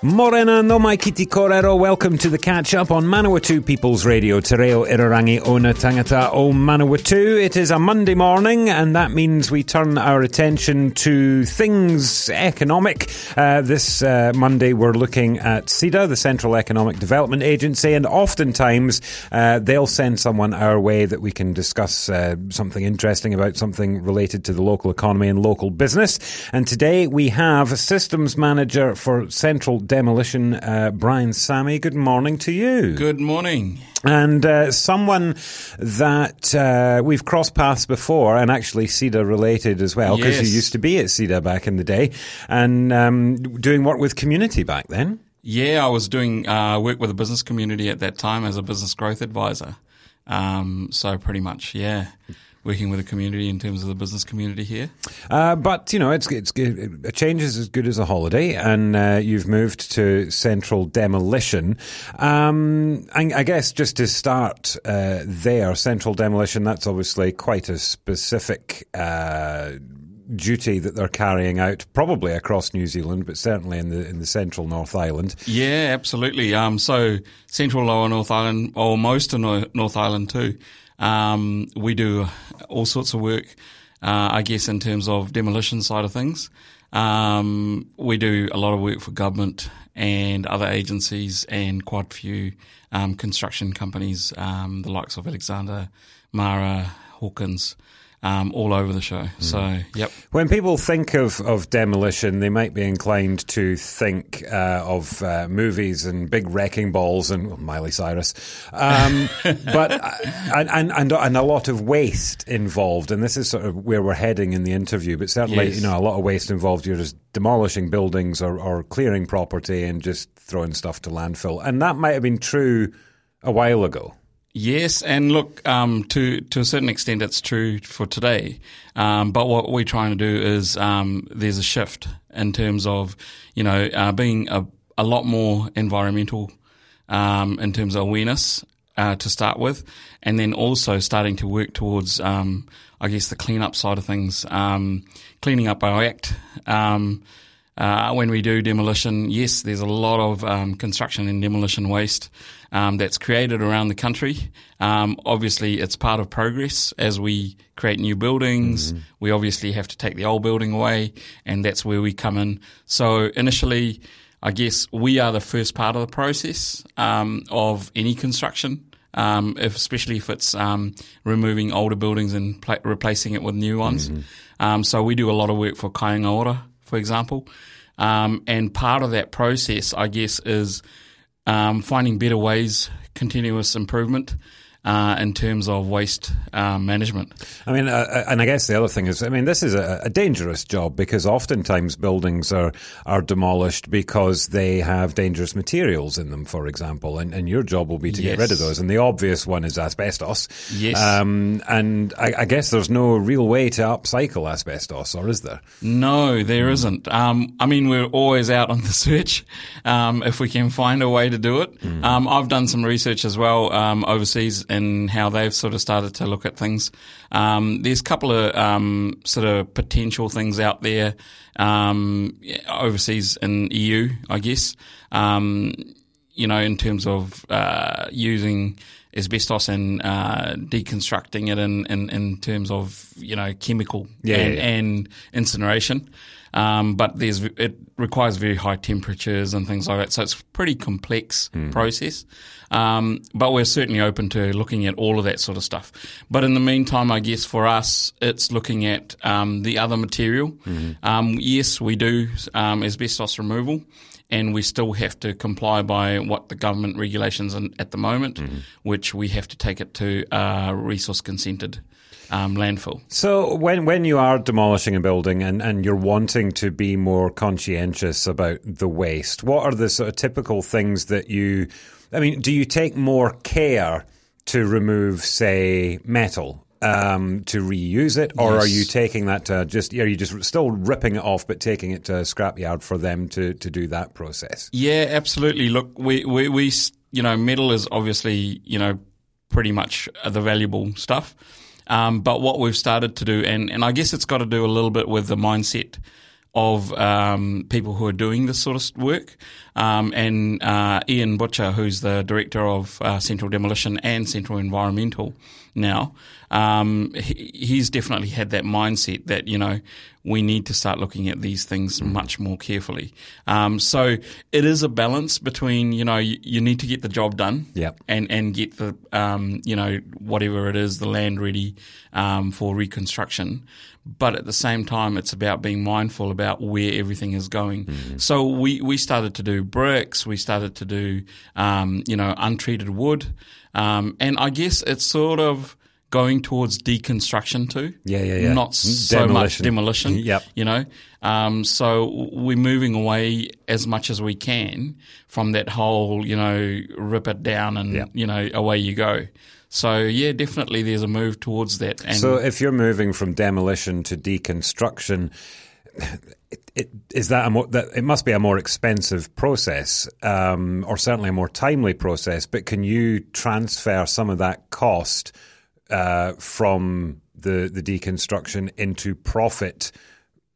Morena no mai kiti korero. Welcome to the catch up on Manawatu People's Radio. Te reo irarangi ona tangata o Manawatu. It is a Monday morning, and that means we turn our attention to things economic. Uh, this uh, Monday, we're looking at CEDA, the Central Economic Development Agency, and oftentimes uh, they'll send someone our way that we can discuss uh, something interesting about something related to the local economy and local business. And today we have a systems manager for Central Demolition, uh, Brian Sami. Good morning to you. Good morning. And uh, someone that uh, we've crossed paths before, and actually CEDA related as well, because Yes. you used to be at CEDA back in the day, and um, doing work with community back then. Yeah, I was doing uh, work with the business community at that time as a business growth advisor. Um, so pretty much, yeah, working with the community in terms of the business community here. Uh, but you know, it's it's good. A change is as good as a holiday, and uh, you've moved to Central Demolition. Um, I, I guess just to start uh, there, Central Demolition. That's obviously quite a specific. Uh, Duty that they're carrying out, probably across New Zealand, but certainly in the in the central North Island. Yeah, absolutely. Um, so Central Lower North Island, or most of North Island too. Um, we do all sorts of work, uh, I guess, in terms of demolition side of things. Um, we do a lot of work for government and other agencies and quite a few um, construction companies, um, the likes of Alexander, Mara, Hawkins, um, all over the show. So, yep. When people think of, of demolition, they might be inclined to think uh, of uh, movies and big wrecking balls and well, Miley Cyrus, um, but uh, and, and and and a lot of waste involved. And this is sort of where we're heading in the interview. But certainly, Yes. you know, a lot of waste involved. You're just demolishing buildings or, or clearing property and just throwing stuff to landfill. And that might have been true a while ago. Yes, and look, um, to to a certain extent, it's true for today. Um, but what we're trying to do is um, there's a shift in terms of you know uh, being a, a lot more environmental um, in terms of awareness uh, to start with, and then also starting to work towards um, I guess the cleanup side of things, um, cleaning up our act. Uh, when we do demolition, yes, there's a lot of um, construction and demolition waste um, that's created around the country. Um, obviously, it's part of progress as we create new buildings. We obviously have to take the old building away, and that's where we come in. So initially, I guess we are the first part of the process um, of any construction. Um, if, especially if it's um, removing older buildings and pla- replacing it with new ones. Um, so we do a lot of work for Kainga Ora, for example. Um, and part of that process, I guess, is um, finding better ways, continuous improvement uh, in terms of waste um, management. I mean, uh, and I guess the other thing is, I mean, this is a, a dangerous job because oftentimes buildings are are demolished because they have dangerous materials in them, for example, and, and your job will be to get rid of those. And the obvious one is asbestos. Yes. Um, and I, I guess there's no real way to upcycle asbestos, or is there? No, there not Um, I mean, we're always out on the search um, if we can find a way to do it. Um, I've done some research as well um, overseas in how they've sort of started to look at things. Um, there's a couple of um, sort of potential things out there um, overseas in EU, I guess. Um, you know, in terms of uh, using asbestos and uh, deconstructing it in, in, in terms of, you know, chemical Yeah, and, yeah. and incineration. Um, but there's it requires very high temperatures and things like that, so it's a pretty complex process. Um, but we're certainly open to looking at all of that sort of stuff. But in the meantime, I guess for us, it's looking at um, the other material. Um, yes, we do um, asbestos removal. And we still have to comply by what the government regulations in, at the moment, which we have to take it to uh, resource consented um, landfill. So when when you are demolishing a building and, and you're wanting to be more conscientious about the waste, what are the sort of typical things that you I mean, do you take more care to remove, say, metal um, to reuse it, or Yes. are you taking that to just are you just still ripping it off but taking it to a scrapyard for them to, to do that process? Yeah, absolutely. Look, we, we, we, you know, metal is obviously, you know, pretty much the valuable stuff. Um, but what we've started to do, and, and I guess it's got to do a little bit with the mindset of um, people who are doing this sort of work. Um, and uh, Ian Butcher, who's the director of uh, Central Demolition and Central Environmental now, um, he, he's definitely had that mindset that, you know, we need to start looking at these things much more carefully. Um, so it is a balance between, you know, you, you need to get the job done Yep. and, and get the, um, you know, whatever it is, the land ready um, for reconstruction. But at the same time, it's about being mindful about where everything is going. So we, we started to do bricks, we started to do, um, you know, untreated wood. Um, and I guess it's sort of going towards deconstruction too. Yeah, yeah, yeah. Not so much Demolition. demolition. Yep. You know, um, so we're moving away as much as we can from that whole, you know, rip it down and Yep. you know away you go. So yeah, definitely there's a move towards that. And So if you're moving from demolition to deconstruction, it, it, is that a more, that it must be a more expensive process, um, or certainly a more timely process? But can you transfer some of that cost uh, from the the deconstruction into profit?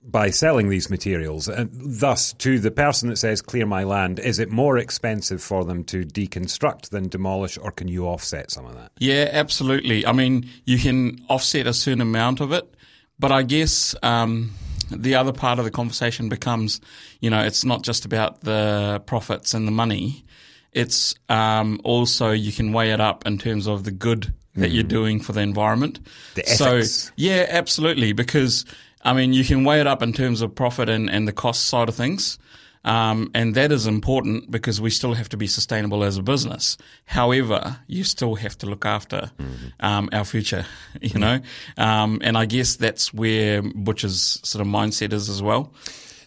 By selling these materials, and thus to the person that says "clear my land," is it more expensive for them to deconstruct than demolish, or can you offset some of that? Yeah, absolutely. I mean, you can offset a certain amount of it, but I guess um, the other part of the conversation becomes, you know, it's not just about the profits and the money. It's um, also you can weigh it up in terms of the good that you're doing for the environment. The So ethics. yeah, absolutely. Because I mean, you can weigh it up in terms of profit and, and the cost side of things. Um, and that is important because we still have to be sustainable as a business. However, you still have to look after um, our future, you know. Um, and I guess that's where Butcher's sort of mindset is as well.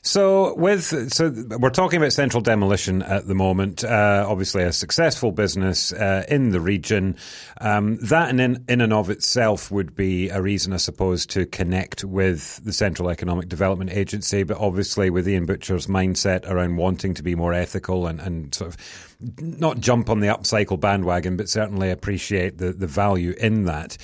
So, with so we're talking about central demolition at the moment. Uh, obviously, a successful business uh, in the region. Um, that, in, in and of itself, would be a reason, I suppose, to connect with the Central Economic Development Agency. But obviously, with Ian Butcher's mindset around wanting to be more ethical and, and sort of not jump on the upcycle bandwagon, but certainly appreciate the the value in that.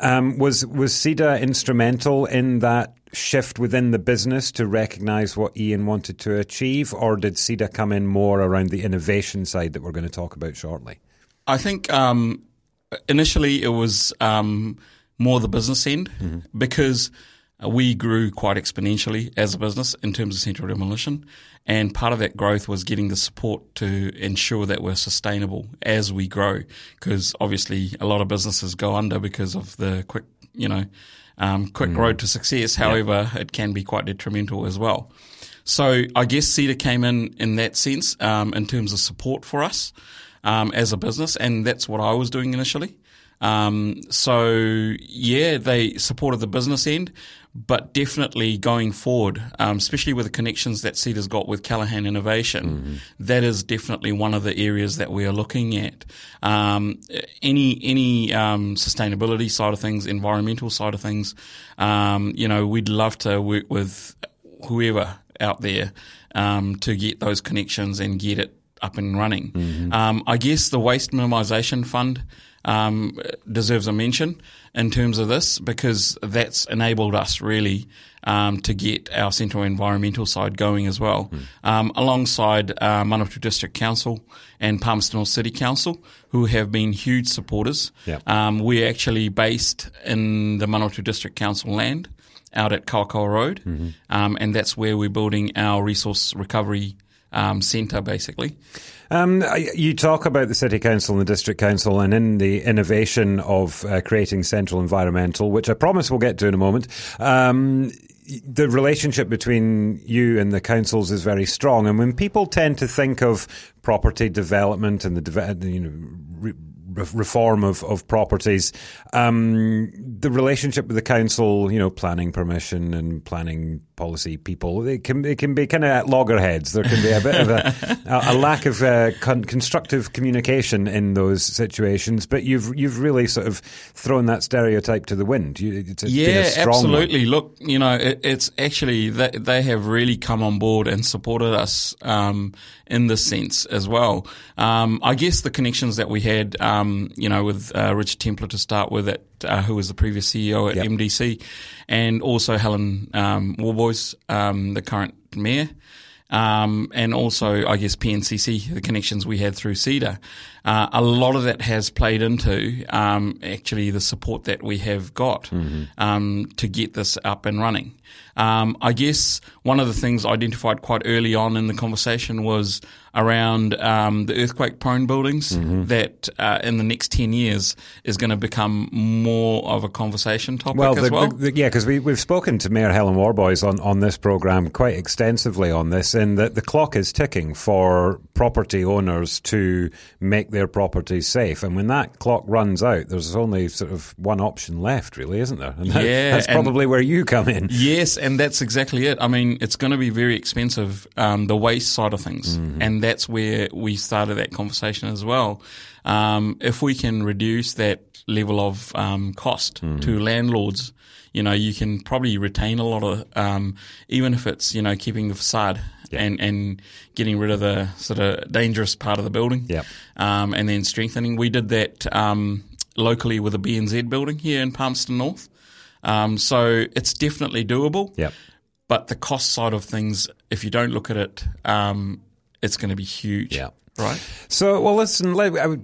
Um, was was CEDA instrumental in that shift within the business to recognise what Ian wanted to achieve, or did CEDA come in more around the innovation side that we're going to talk about shortly? I think um, initially it was um, more the business end because we grew quite exponentially as a business in terms of central demolition. And part of that growth was getting the support to ensure that we're sustainable as we grow. Because obviously a lot of businesses go under because of the quick, you know, um, quick road to success. However, it can be quite detrimental as well. So I guess CEDA came in in that sense um, in terms of support for us um, as a business, and that's what I was doing initially. Um, so yeah, they supported the business end, but definitely going forward, um, especially with the connections that CEDA's got with Callaghan Innovation, that is definitely one of the areas that we are looking at. Um, any any um, sustainability side of things, environmental side of things, um, you know, we'd love to work with whoever out there um, to get those connections and get it up and running. Um, I guess the Waste Minimisation Fund um, deserves a mention in terms of this because that's enabled us really um, to get our central environmental side going as well, um, alongside uh, Manawatu District Council and Palmerston North City Council, who have been huge supporters. Um, we're actually based in the Manawatu District Council land out at Kawakawa Road, um, and that's where we're building our resource recovery um, centre, basically. Um, you talk about the City Council and the District Council and in the innovation of uh, creating central environmental, which I promise we'll get to in a moment. Um, the relationship between you and the councils is very strong. And when people tend to think of property development and the, you know, re- reform of, of properties. Um, the relationship with the council, you know, planning permission and planning policy people, it can it can be kind of at loggerheads. There can be a bit of a, a, a lack of uh, con- constructive communication in those situations. But you've you've really sort of thrown that stereotype to the wind. You, it's, it's been Yeah, a strong one. absolutely. Look, you know, it, it's actually they, they have really come on board and supported us um, in this sense as well. Um, I guess the connections that we had, um, you know, with uh, Richard Templer to start with, at, uh, who was the previous CEO at Yep. MDC, and also Helen um, Worboys, um, the current mayor. Um, and also, I guess PNCC, the connections we had through CEDA. Uh, a lot of that has played into um, actually the support that we have got um, to get this up and running. Um, I guess one of the things identified quite early on in the conversation was around um, the earthquake-prone buildings that uh, in the next 10 years is going to become more of a conversation topic Well, as the, well. the- yeah, because we, we've spoken to Mayor Helen Worboys on, on this programme quite extensively on this, and that the clock is ticking for property owners to make their properties safe. And when that clock runs out, there's only sort of one option left, really, isn't there? And that- Yeah, that's probably where you come in. Yes, and that's exactly it. I mean, it's going to be very expensive, um, the waste side of things. And that's where we started that conversation as well. Um, if we can reduce that level of um, cost to landlords, you know, you can probably retain a lot of, um, even if it's, you know, keeping the facade. And, and getting rid of the sort of dangerous part of the building, Yep. um, and then strengthening. We did that um, locally with the BNZ building here in Palmerston North. Um, so it's definitely doable. Yep. But the cost side of things, if you don't look at it, um, it's going to be huge. Yeah. Right. So, well, listen,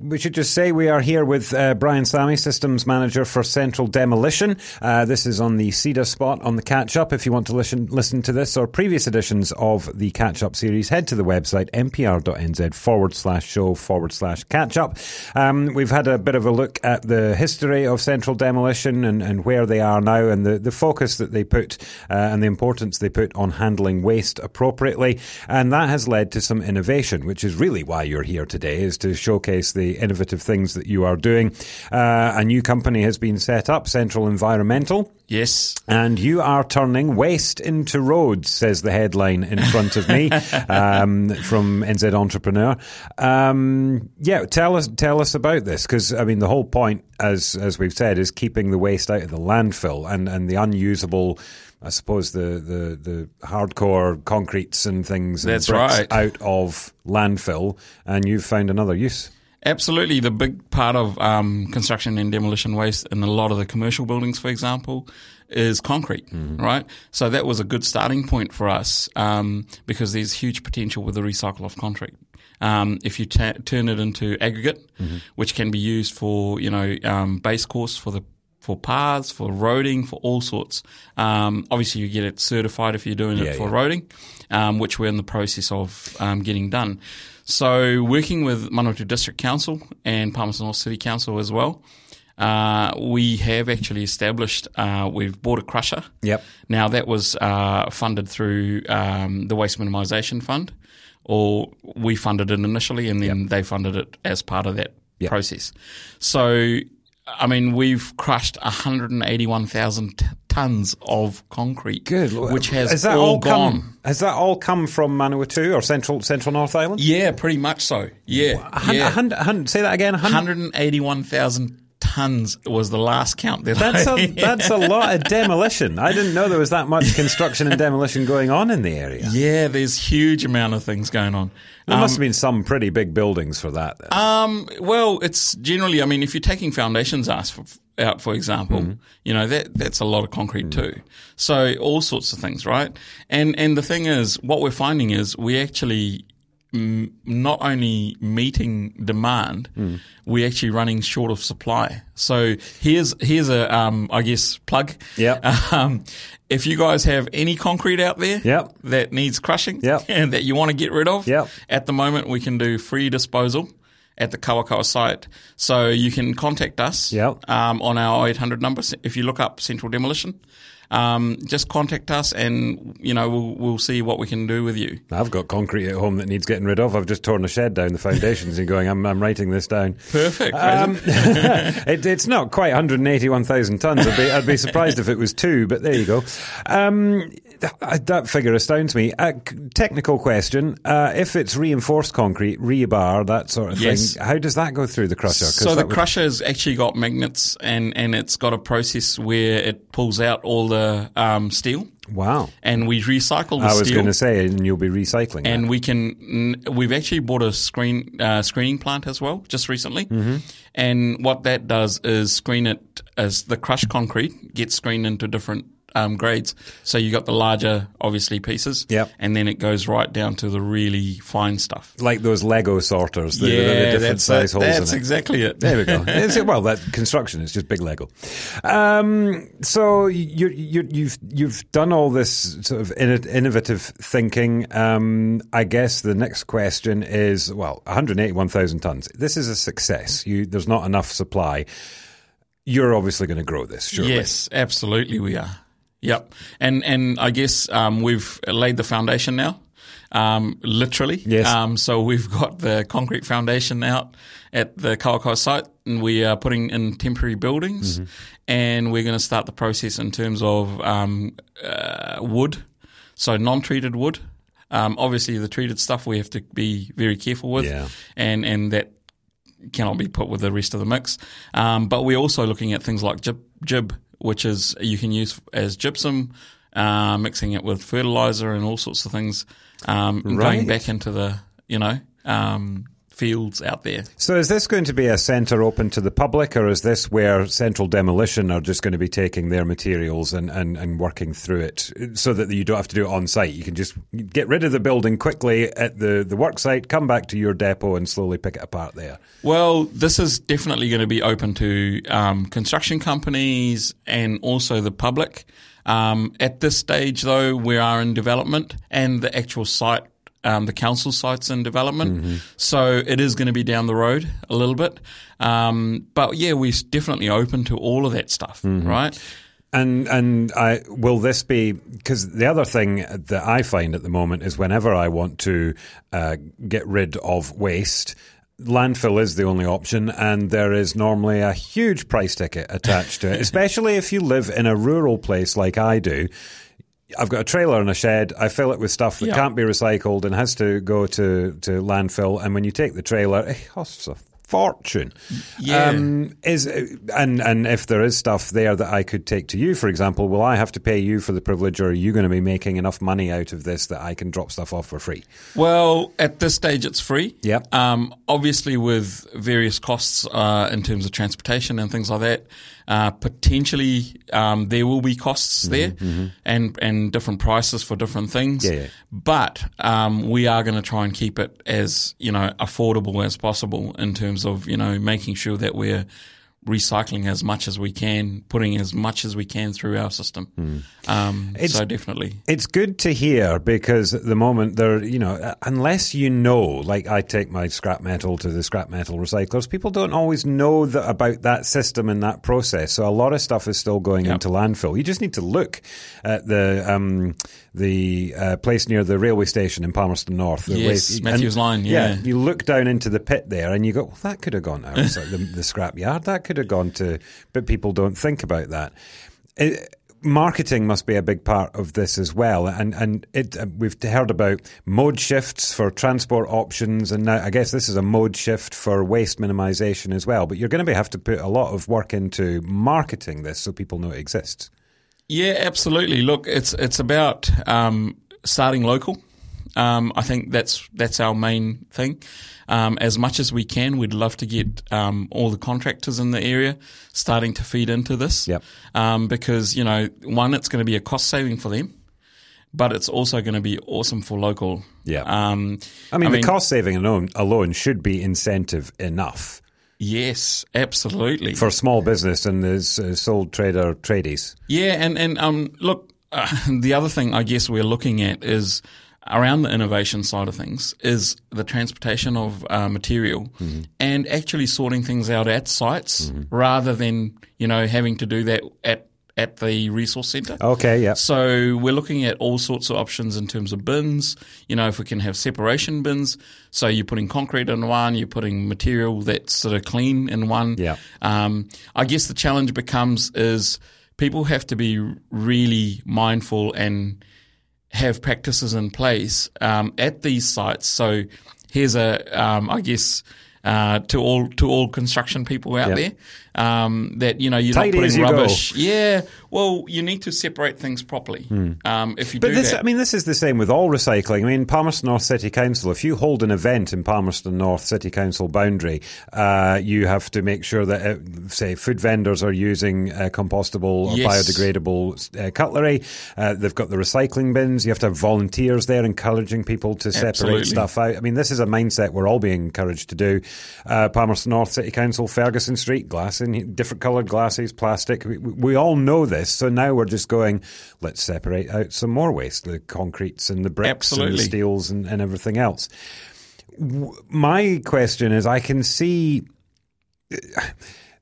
we should just say we are here with uh, Brian Sami, Systems Manager for Central Demolition. Uh, this is on the CEDA spot on the catch up. If you want to listen, listen to this or previous editions of the catch up series, head to the website mpr.nz forward slash show forward slash catch up. Um, we've had a bit of a look at the history of Central Demolition and, and where they are now and the, the focus that they put uh, and the importance they put on handling waste appropriately. And that has led to some innovation, which is really why you're here today, is to showcase the innovative things that you are doing. Uh, a new company has been set up, Central Environmental. Yes. And you are turning waste into roads, says the headline in front of me um, from NZ Entrepreneur. Um, yeah, tell us tell us about this because I mean the whole point, as as we've said, is keeping the waste out of the landfill and, and the unusable. I suppose the, the, the hardcore concretes and things and That's right. out of landfill, and you've found another use. Absolutely. The big part of um, construction and demolition waste in a lot of the commercial buildings, for example, is concrete, right? So that was a good starting point for us um, because there's huge potential with the recycle of concrete. Um, if you ta- turn it into aggregate, which can be used for, you know, um, base course for the for paths, for roading, for all sorts. Um, obviously, you get it certified if you're doing Yeah, it for yeah. roading, um, which we're in the process of um, getting done. So, working with Manawatu District Council and Palmerston North City Council as well, uh, we have actually established, uh, we've bought a crusher. Yep. Now, that was uh, funded through um, the Waste Minimisation Fund, or we funded it initially and then they funded it as part of that Yep. process. So, I mean, we've crushed 181,000 tons of concrete. Good. Which has Has that all, all gone. come? Has that all come from Manawatu or Central Central North Island? Yeah, pretty much so. Yeah. A hun- yeah. a hun- a hun- say that again. a hun- 181,000 tons was the last count. That That's a that's a lot of demolition. I didn't know there was that much construction and demolition going on in the area. yeah, there's huge amount of things going on. There must have been some pretty big buildings for that. Then. Um, well, it's generally, I mean, if you're taking foundations out, for, out, for example, Mm-hmm. you know, that, that's a lot of concrete too. So all sorts of things, right? And, and the thing is, what we're finding is we actually, mm, not only meeting demand, Mm. we're actually running short of supply. So here's, here's a, um, I guess plug. Yep. Um, if you guys have any concrete out there Yep. that needs crushing Yep. and that you want to get rid of, Yep. at the moment, we can do free disposal at the Kawakawa site. So you can contact us Yep. um, on our 0800 number if you look up Central Demolition. Um, just contact us, and you know we'll we'll see what we can do with you. I've got concrete at home that needs getting rid of. I've just torn a shed down the foundations and going. I'm, I'm writing this down. Perfect. Um, it, it's not quite 181,000 tons. I'd be, I'd be surprised if it was two, but there you go. Um, that, figure astounds me. Uh, technical question: uh, If it's reinforced concrete, rebar, that sort of Yes. thing, how does that go through the crusher? So the would- crusher has actually got magnets, and and it's got a process where it pulls out all the um, steel, Wow. and we recycle the steel. I was going to say, and you'll be recycling it. and that. we can we've actually bought a screen uh, screening plant as well just recently Mm-hmm. and what that does is screen it as the crushed concrete gets screened into different um, grades so you got the larger obviously pieces Yep. and then it goes right down to the really fine stuff Like those Lego sorters, the, the- the yeah different that's, size holes that's it. exactly it There we go. Well, that construction is just big Lego. Um, so you, you, you've you've done all this sort of inno- innovative thinking. Um, I guess the next question is well, 181,000 tons. This is a success. You, there's not enough supply. You're obviously going to grow this, surely. Yes, absolutely, we are. Yep, and and I guess um, we've laid the foundation now, um, literally. Yes. Um, so we've got the concrete foundation out at the Kawakawa site, and we are putting in temporary buildings, and we're going to start the process in terms of um, uh, wood, so non-treated wood. Um, obviously, the treated stuff we have to be very careful with, Yeah. and and that cannot be put with the rest of the mix. Um, but we're also looking at things like jib, jib which is you can use as gypsum, uh, mixing it with fertilizer and all sorts of things, um, Right. going back into the you know um, fields out there. So is this going to be a centre open to the public, or is this where Central Demolition are just going to be taking their materials and, and, and working through it so that you don't have to do it on site? You can just get rid of the building quickly at the, the work site, come back to your depot and slowly pick it apart there. Well, this is definitely going to be open to um, construction companies and also the public. Um, at this stage, though, we are in development, and the actual site, um, the council site's in development, so it is going to be down the road a little bit. Um, but yeah, we're definitely open to all of that stuff, right? And and I will this be because the other thing that I find at the moment is whenever I want to uh, get rid of waste, landfill is the only option, and there is normally a huge price ticket attached to it, especially if you live in a rural place like I do. I've got a trailer and a shed. I fill it with stuff that Yeah. can't be recycled and has to go to, to landfill. And when you take the trailer, it costs a fortune. Yeah. Um, is and and if there is stuff there that I could take to you, for example, will I have to pay you for the privilege, or are you going to be making enough money out of this that I can drop stuff off for free? Well, at this stage, it's free. Yep. Um, obviously, with various costs uh, in terms of transportation and things like that, uh, potentially um, there will be costs there and and different prices for different things. Mm-hmm, Yeah, yeah. But um, we are going to try and keep it as you know affordable as possible in terms of you know making sure that we're recycling as much as we can, putting as much as we can through our system. Hmm. Um, It's- so definitely. It's good to hear because at the moment there, you know, unless you know, like I take my scrap metal to the scrap metal recyclers, people don't always know that about that system and that process. So a lot of stuff is still going Yep. into landfill. You just need to look at the um, the uh, place near the railway station in Palmerston North. the Yes, Matthews Line, yeah. you look down into the pit there and you go, well, that could have gone out like the, the scrap yard. That could have gone to, but people don't think about that. It, marketing must be a big part of this as well, and and it uh, we've heard about mode shifts for transport options, and now I guess this is a mode shift for waste minimisation as well. But you're going to have to put a lot of work into marketing this so people know it exists. Yeah, absolutely. Look, it's it's about um, starting local. Um, I think that's that's our main thing. Um, as much as we can, we'd love to get um, all the contractors in the area starting to feed into this. Yep. Um, because you know, one, it's going to be a cost saving for them, but it's also going to be awesome for local. Yeah. Um, I mean, the cost saving alone, alone should be incentive enough Yes, absolutely. for small business and the uh, sole trader tradies. Yeah, and and um, look, uh, the other thing I guess we're looking at is around the innovation side of things is the transportation of uh, material and actually sorting things out at sites rather than you know having to do that at at the resource centre. Okay, yeah. So we're looking at all sorts of options in terms of bins. You know, if we can have separation bins, so you're putting concrete in one, you're putting material that's sort of clean in one. Yeah. Um, I guess the challenge becomes is people have to be really mindful and have practices in place um, at these sites. So here's a, um, I guess. Uh, to all to all construction people out Yep. there, um, that you know you're Tidy not putting rubbish. Yeah, well, you need to separate things properly. Um, if you But do this, that, I mean, this is the same with all recycling. I mean, Palmerston North City Council, if you hold an event in Palmerston North City Council boundary, uh, you have to make sure that, uh, say, food vendors are using uh, compostable or Yes. biodegradable uh, cutlery. Uh, they've got the recycling bins. You have to have volunteers there encouraging people to separate Absolutely. stuff out. I mean, this is a mindset we're all being encouraged to do. Uh, Palmerston North City Council, Ferguson Street, glass in different coloured glasses, plastic. We, we all know this, so now we're just going. Let's separate out some more waste: the concretes and the bricks and the Absolutely. steels and, and everything else. W- My question is, I can see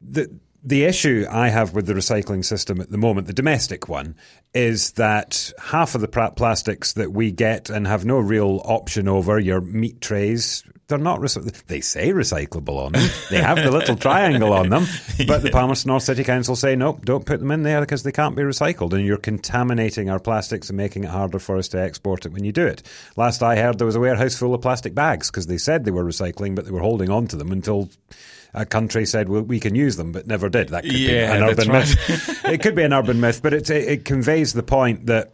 the the issue I have with the recycling system at the moment, the domestic one, is that half of the plastics that we get and have no real option over, your meat trays, they're not. Recy- they say recyclable on them. They have the little triangle on them, but the Palmerston North City Council say nope, don't put them in there because they can't be recycled, and you're contaminating our plastics and making it harder for us to export it when you do it. Last I heard, there was a warehouse full of plastic bags because they said they were recycling, but they were holding on to them until a country said, "Well, we can use them," but never did. That could be Yeah, an that's urban right. myth. it could be an urban myth, but it, it conveys the point that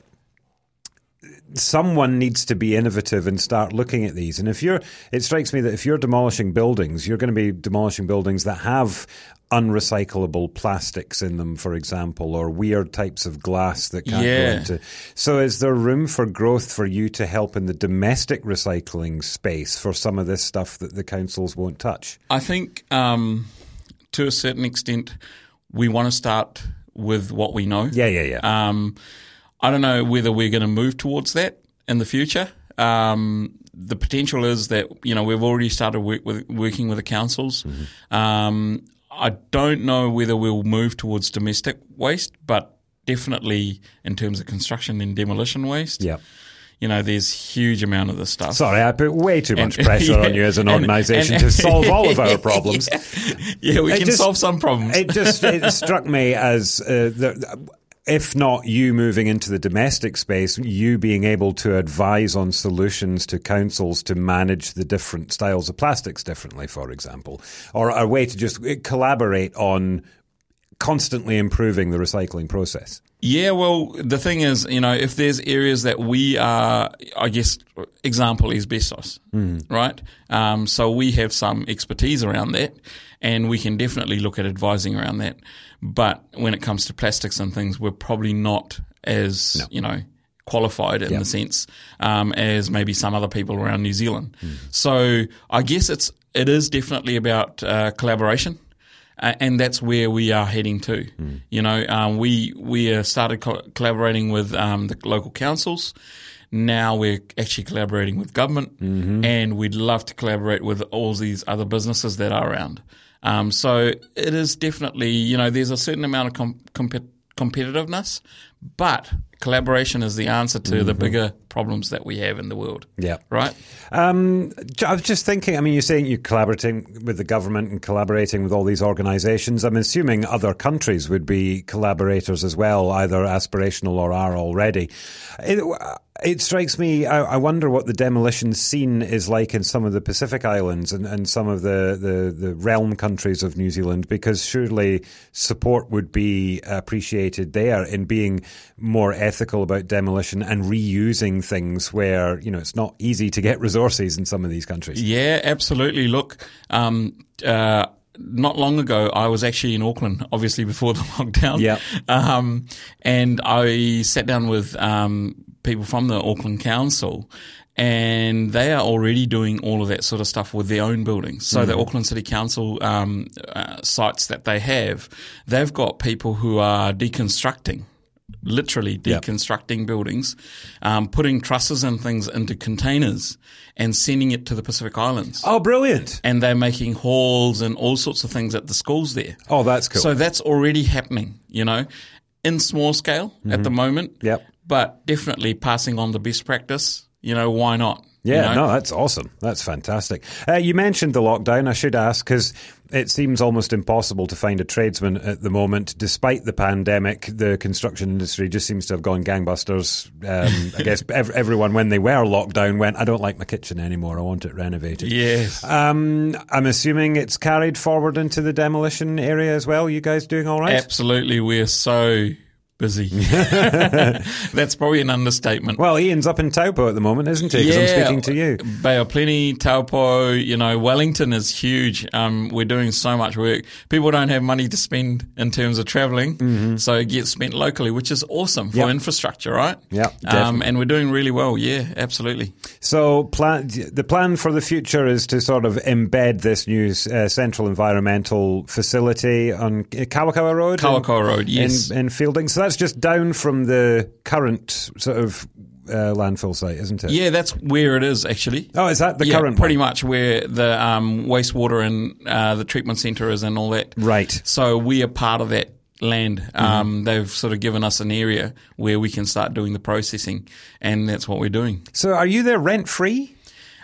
someone needs to be innovative and start looking at these. And if you're, it strikes me that if you're demolishing buildings, you're going to be demolishing buildings that have unrecyclable plastics in them, for example, or weird types of glass that can't Yeah. go into. So, is there room for growth for you to help in the domestic recycling space for some of this stuff that the councils won't touch? I think um, to a certain extent, we want to start with what we know. Yeah, yeah, yeah. Um, I don't know whether we're going to move towards that in the future. Um, the potential is that you know we've already started work with, working with the councils. Um, I don't know whether we'll move towards domestic waste, but definitely in terms of construction and demolition waste. yeah. You know, there's huge amount of this stuff. Sorry, I put way too much And- pressure yeah, on you as an organisation to solve all of our problems. yeah, we It can just- solve some problems. It just it struck me as uh, the, if not you moving into the domestic space, you being able to advise on solutions to councils to manage the different styles of plastics differently, for example, or a way to just collaborate on constantly improving the recycling process. Yeah, well, the thing is, you know, if there's areas that we are, I guess, example asbestos, right? Um, so we have some expertise around that, and we can definitely look at advising around that. But when it comes to plastics and things, we're probably not as, you know, qualified in the sense um, as maybe some other people around New Zealand. So I guess it's it is definitely about uh, collaboration uh, and that's where we are heading to. You know, um, we we started co- collaborating with um, the local councils. Now we're actually collaborating with government, and we'd love to collaborate with all these other businesses that are around. Um, so it is definitely, you know, there's a certain amount of com- compet competitiveness, but collaboration is the answer to the bigger problems that we have in the world. Yeah. Right? Um, I was just thinking. I mean, you're saying you're collaborating with the government and collaborating with all these organisations. I'm assuming other countries would be collaborators as well, either aspirational or are already. It, it strikes me. I, I wonder what the demolition scene is like in some of the Pacific Islands and, and some of the, the, the realm countries of New Zealand, because surely support would be appreciated there in being more ethical about demolition and reusing things where you know it's not easy to get resources in some of these countries. Yeah, absolutely. Look, um, uh, not long ago, I was actually in Auckland, obviously before the lockdown. Yeah. Um, and I sat down with um, people from the Auckland Council. And they are already doing all of that sort of stuff with their own buildings. So the Auckland City Council um, uh, sites that they have, they've got people who are deconstructing literally deconstructing buildings, um, putting trusses and things into containers and sending it to the Pacific Islands. Oh, brilliant! And they're making halls and all sorts of things at the schools there. Oh, that's cool. So that's already happening, you know. in small scale at the moment. Mm-hmm. Yep. But definitely passing on the best practice. You know, why not? You Yeah, know? no, that's awesome. That's fantastic. Uh, you mentioned the lockdown. I should ask because it seems almost impossible to find a tradesman at the moment, despite the pandemic. The construction industry just seems to have gone gangbusters. Um, I guess ev- everyone, when they were locked down, went, "I don't like my kitchen anymore. I want it renovated." Yes. Um, I'm assuming it's carried forward into the demolition area as well. You guys doing all right? Absolutely. We're so busy. That's probably an understatement. Well, Ian's up in Taupo at the moment, isn't he? Because I'm speaking to you. Bay of Plenty, Taupo, you know, Wellington is huge. Um, we're doing so much work. People don't have money to spend in terms of traveling, so it gets spent locally, which is awesome for Mm-hmm. Yep. infrastructure, right? Yep, Um, and we're doing really well. Yeah, absolutely. So, plan, the plan for the future is to sort of embed this new uh, central environmental facility on Kawakawa Road, in- Kawakawa Road, yes. in, in Feilding. So that's just down from the current sort of uh, landfill site, isn't it? Yeah, that's where it is actually. Oh, is that the yeah, current pretty one? much where the um, wastewater and uh, the treatment centre is and all that. Right. So we are part of that land. Mm-hmm. Um, they've sort of given us an area where we can start doing the processing, and that's what we're doing. So, are you there rent free?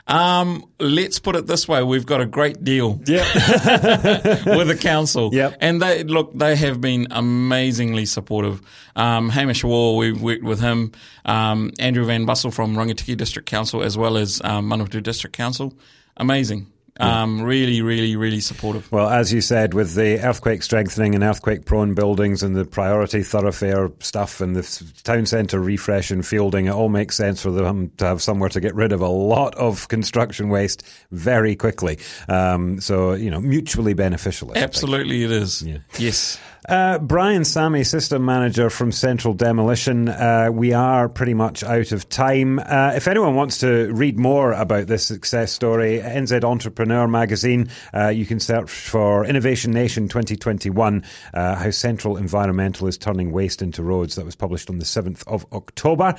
Um, let's put it this way: we've got a great deal Yeah. with the council. Yep. And they look, they have been amazingly supportive. Um, Hamish Wall, we've worked with him. Um, Andrew Van Bussel from Rangitikei District Council, as well as um, Manawatu District Council. Amazing. Um, really, really, really supportive. Well, as you said, with the earthquake strengthening and earthquake prone buildings and the priority thoroughfare stuff and the town centre refresh and Feilding, it all makes sense for them to have somewhere to get rid of a lot of construction waste very quickly. Um, so, you know, mutually beneficial. I think. Absolutely, it is. Yes. Uh, Brian Sami, system manager from Central Demolition. Uh, we are pretty much out of time. Uh, if anyone wants to read more about this success story, NZ Entrepreneur magazine, uh, you can search for Innovation Nation 2021, uh, how Central Environmental is turning waste into roads. That was published on the 7th of October.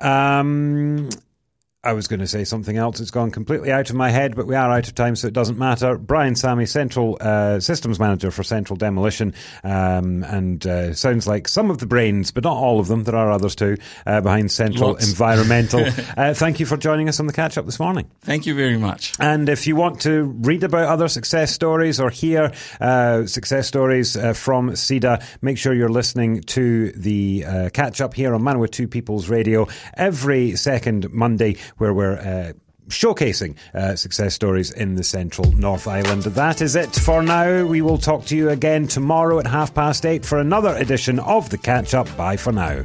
Um, I was going to say something else. It's gone completely out of my head, but we are out of time, so it doesn't matter. Brian Sami, Central uh, Systems Manager for Central Demolition, um, and uh, sounds like some of the brains, but not all of them. There are others too uh, behind Central Lots. Environmental. uh, thank you for joining us on the catch up this morning. Thank you very much. And if you want to read about other success stories or hear uh, success stories uh, from CEDA, make sure you're listening to the uh, catch up here on Manawatu People's Radio every second Monday, where we're. Uh, Showcasing uh, success stories in the central North Island. That is it for now. We will talk to you again tomorrow at half past eight for another edition of the catch up. Bye for now.